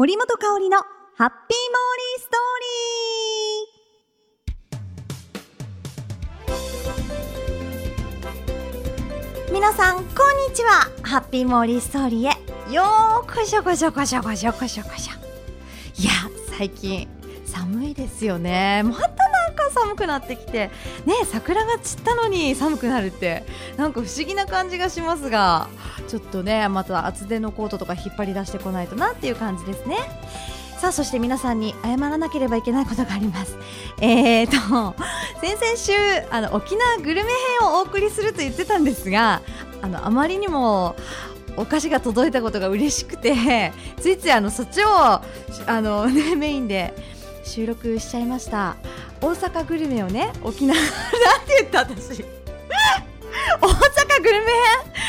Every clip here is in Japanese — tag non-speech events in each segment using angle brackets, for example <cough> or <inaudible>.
森本香里のハッピーモーリーストーリー。皆さんこんにちは。ハッピーモーリーストーリーへ。ようこしょこしょこしょこしょこしょ。こしょいや最近寒いですよね。またなんか寒くなってきてね桜が散ったのに寒くなるってなんか不思議な感じがしますがちょっとねまた厚手のコートとか引っ張り出してこないとなっていう感じですね。さあそして皆さんに謝らなければいけないことがあります。<laughs> えーと先々週あの沖縄グルメ編をお送りすると言ってたんですがあのあまりにもお菓子が届いたことが嬉しくてついついあのそっちをあの、ね、メインで収録しちゃいました。大阪グルメをね沖縄なんて言った私。<laughs> 大阪グルメ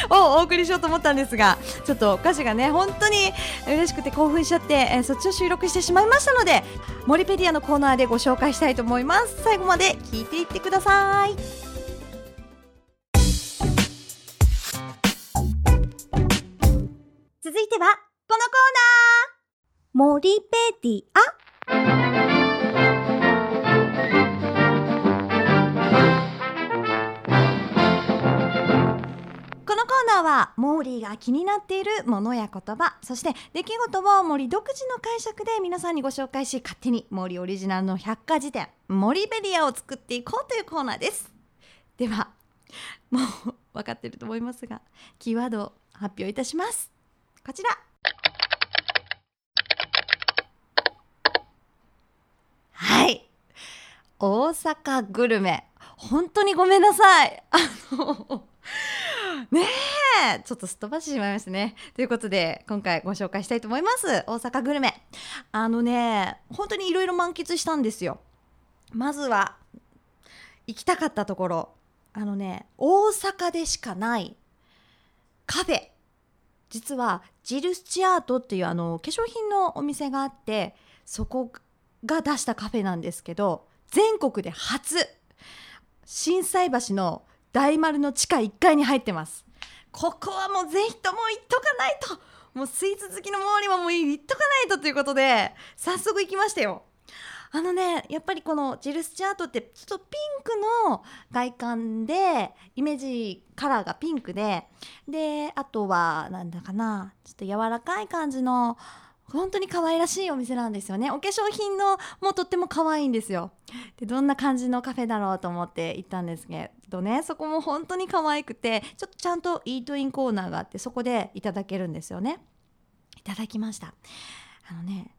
編をお送りしようと思ったんですがちょっとお菓子がね本当に嬉しくて興奮しちゃって、えー、そっちを収録してしまいましたのでモリペディアのコーナーでご紹介したいと思います。最後まで聞いていってください。続いてはこのコーナー。モリペディア。はモーリーが気になっているものや言葉そして出来事を森独自の解釈で皆さんにご紹介し勝手に森オリジナルの百科事典森ベリアを作っていこうというコーナーです。ではもう分かってると思いますがキーワードを発表いたします。こちら。はい。大阪グルメ。本当にごめんなさい。あの <gasps> ねえ。ちょっとすっ飛ばしてしまいましたね。ということで今回ご紹介したいと思います。大阪グルメ。あのね本当にいろいろ満喫したんですよ。まずは行きたかったところ。あのね大阪でしかないカフェ。実はジル・スチアートっていうあの化粧品のお店があってそこが出したカフェなんですけど全国で初。心斎橋の大丸の地下1階に入ってます。ここはもうぜひとも行っとかないと。もうスイーツ好きの周りはもう行っとかないとということで早速行きましたよ。あのねやっぱりこのジル・スチャートってちょっとピンクの外観でイメージカラーがピンクでであとはなんだかなちょっと柔らかい感じの本当に可愛らしいお店なんですよね。お化粧品のもとっても可愛いんですよ。でどんな感じのカフェだろうと思って行ったんですけどねそこも本当に可愛くてちょっとちゃんとイートインコーナーがあってそこでいただけるんですよねいただきましたあのね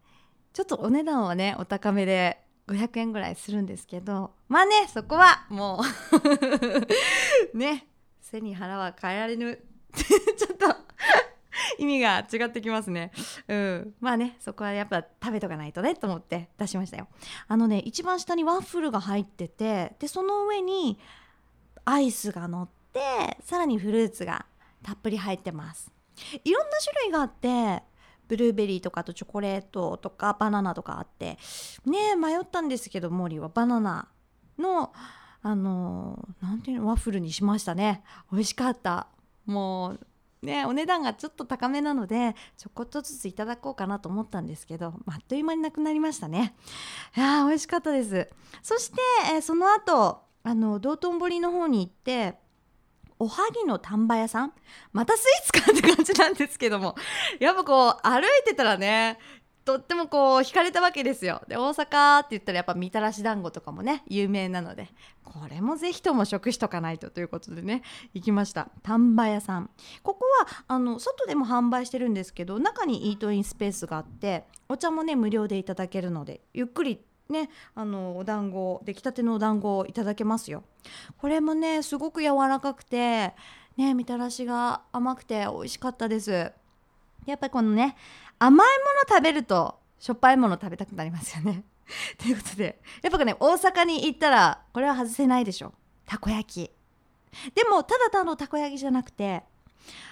ちょっとお値段はねお高めで500円ぐらいするんですけどまあねそこはもう <laughs> ね背に腹は変えられぬ <laughs> ちょっと意味が違ってきますね。うん。まあね、そこはやっぱ食べとかないとねと思って出しましたよ。あのね、一番下にワッフルが入ってて、で、その上にアイスが乗って、さらにフルーツがたっぷり入ってます。いろんな種類があって、ブルーベリーとかとチョコレートとかバナナとかあってね迷ったんですけどモーリーは。バナナのあの何ていうのワッフルにしましたね。美味しかった。もうね、お値段がちょっと高めなのでちょこっとずついただこうかなと思ったんですけどあっという間になくなりましたね。いや美味しかったです。そして、えー、その後あの道頓堀の方に行っておはぎの丹波屋さん？またスイーツかって感じなんですけども。やっぱこう歩いてたらねとってもこう惹かれたわけですよ。で大阪って言ったらやっぱみたらし団子とかもね有名なので。これもぜひとも食しとかないとということでね行きました。丹波屋さん。ここはあの外でも販売してるんですけど中にイートインスペースがあってお茶もね無料でいただけるのでゆっくりねあのお団子出来たてのお団子をいただけますよこれもねすごく柔らかくてねみたらしが甘くて美味しかったですやっぱりこのね甘いもの食べるとしょっぱいもの食べたくなりますよね。<laughs> ということでやっぱね大阪に行ったらこれは外せないでしょたこ焼き。でもただ単のたこ焼きじゃなくて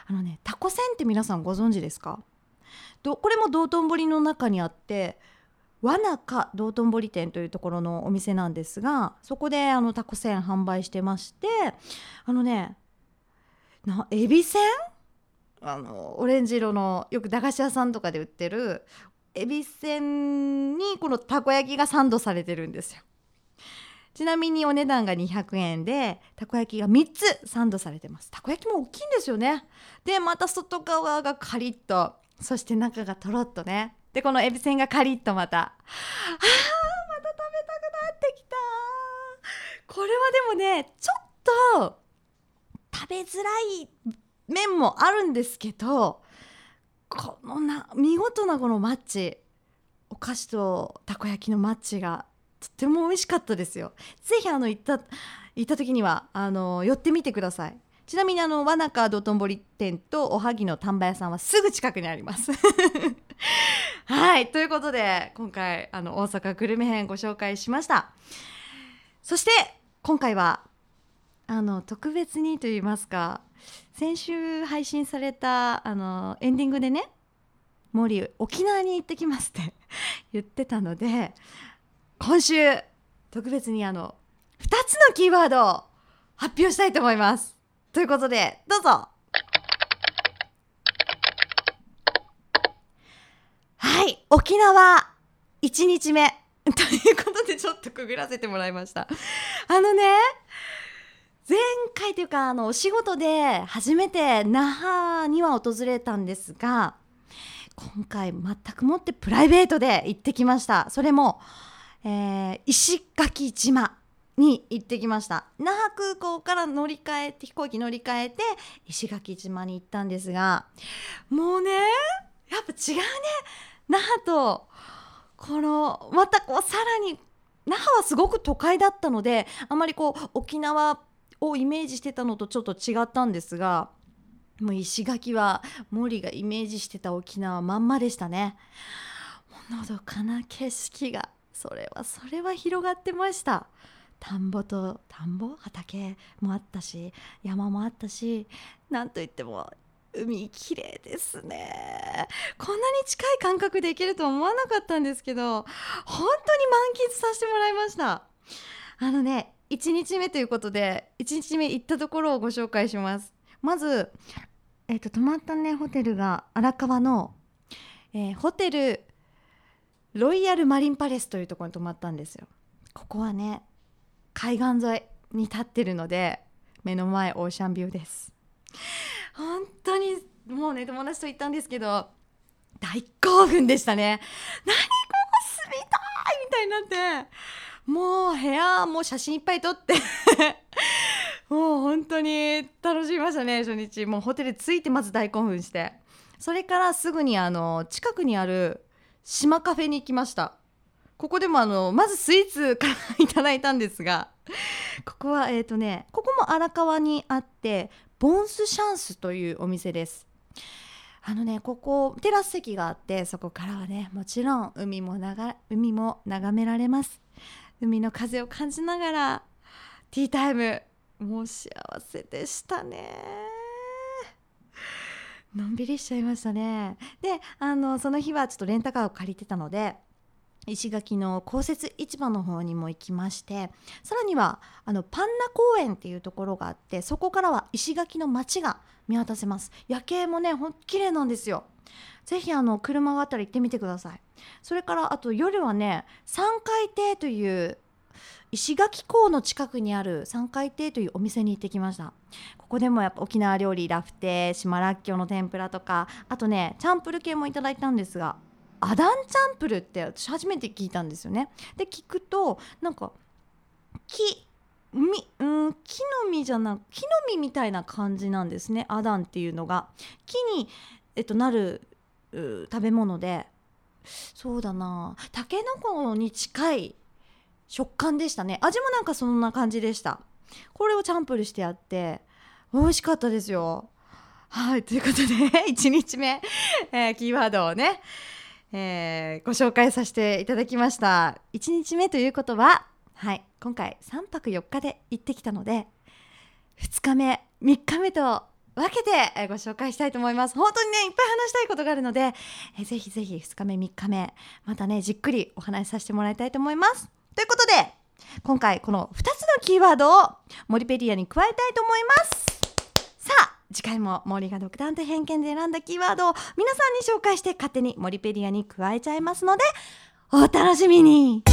あのねたこせんって皆さんご存知ですか？どこれも道頓堀の中にあって和中道頓堀店というところのお店なんですがそこであのたこせん販売してましてあのねなエビせん？あのオレンジ色のよく駄菓子屋さんとかで売ってるエビせんにこのたこ焼きがサンドされてるんですよ。ちなみにお値段が200円でたこ焼きが3つサンドされてます。たこ焼きも大きいんですよね。でまた外側がカリッとそして中がとろっとね。でこのエビせんがカリッとまたあーまた食べたくなってきた。これはでもねちょっと食べづらい面もあるんですけどこのな見事なこのマッチお菓子とたこ焼きのマッチがとっても美味しかったですよ。ぜひあの行った行った時にはあの寄ってみてください。ちなみにあのわなか道頓堀店とおはぎの丹波屋さんはすぐ近くにあります。はいということで今回あの大阪グルメ編ご紹介しました。そして今回はあの特別にと言いますか先週配信されたあのエンディングでね森沖縄に行ってきますって <laughs> 言ってたので今週特別にあの2つのキーワードを発表したいと思います。ということでどうぞはい沖縄1日目。<laughs> ということでちょっとくぐらせてもらいました。あのね前回というかあのお仕事で初めて那覇には訪れたんですが今回全くもってプライベートで行ってきました。それも、えー、石垣島に行ってきました。那覇空港から乗り換えて飛行機乗り換えて石垣島に行ったんですがもうねやっぱ違うね。那覇とこのまたこうさらに那覇はすごく都会だったのであまりこう沖縄をイメージしてたのとちょっと違ったんですがもう石垣は森がイメージしてた沖縄まんまでしたね。のどかな景色がそれはそれは広がってました。田んぼと田んぼ？畑もあったし山もあったしなんといっても海綺麗ですね。こんなに近い感覚で行けると思わなかったんですけど本当に満喫させてもらいました。あのね1日目ということで1日目行ったところをご紹介します。まず、えーと、泊まったねホテルが荒川の、えー、ホテルロイヤルマリンパレスというところに泊まったんですよ。ここはね海岸沿いに立ってるので目の前オーシャンビューです。本当にもうね友達と行ったんですけど大興奮でしたね。何ここ住みたいみたいになって。もう部屋もう写真いっぱい撮って。<laughs> もう本当に楽しみましたね初日。もうホテル着いてまず大興奮して。それからすぐにあの近くにある島カフェに行きました。ここでもあのまずスイーツから <laughs> いただいたんですがここはえっ、ー、とねここも荒川にあってボンスシャンスというお店です。あのねここテラス席があってそこからはねもちろん海も海も眺められます。海の風を感じながらティータイムもう幸せでしたね。のんびりしちゃいましたね。であのその日はちょっとレンタカーを借りてたので石垣の公設市場の方にも行きましてさらにはあのパンナ公園っていうところがあってそこからは石垣の街が見渡せます。夜景もねほんと綺麗なんですよ。ぜひあの車があったら行ってみてください。それからあと夜はね三海亭という石垣港の近くにある三海亭というお店に行ってきました。ここでもやっぱ沖縄料理ラフテー島らっきょうの天ぷらとかあとねチャンプル系もいただいたんですがアダンチャンプルって私初めて聞いたんですよね。で聞くとなんか木みうん木の実じゃなく木の実みたいな感じなんですね。アダンっていうのが。木に、えっと、なる食べ物で。そうだな。たけのこに近い食感でしたね。味もなんかそんな感じでした。これをチャンプルしてやって美味しかったですよ。はいということで <laughs> 1日目、えー、キーワードをね、えー、ご紹介させていただきました。1日目ということははい今回3泊4日で行ってきたので2日目3日目と分けてご紹介したいと思います。本当にねいっぱい話したいことがあるので、えー、ぜひぜひ2日目3日目またねじっくりお話しさせてもらいたいと思います。ということで今回この2つのキーワードをモリペディアに加えたいと思います。次回も森が独断と偏見で選んだキーワードを皆さんに紹介して勝手に森ペディアに加えちゃいますのでお楽しみに。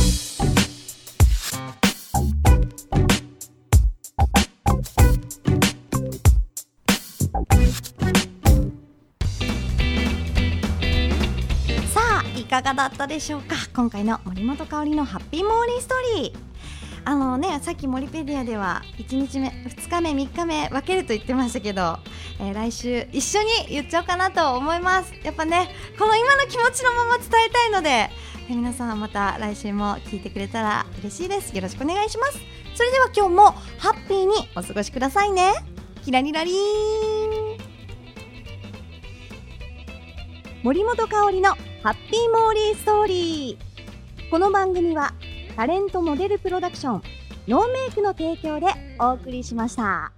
さあいかがだったでしょうか？今回の森本香里のハッピーモーリーストーリー。あのねさっきモリペディアでは1日目2日目3日目分けると言ってましたけど、えー、来週一緒に言っちゃおうかなと思います。やっぱねこの今の気持ちのまま伝えたいので、えー、皆さんまた来週も聞いてくれたら嬉しいです。よろしくお願いします。それでは今日もハッピーにお過ごしくださいね。キラリラリーン森本香里のハッピーモーリーストーリー。この番組はタレントモデルプロダクションノーメイクの提供でお送りしました。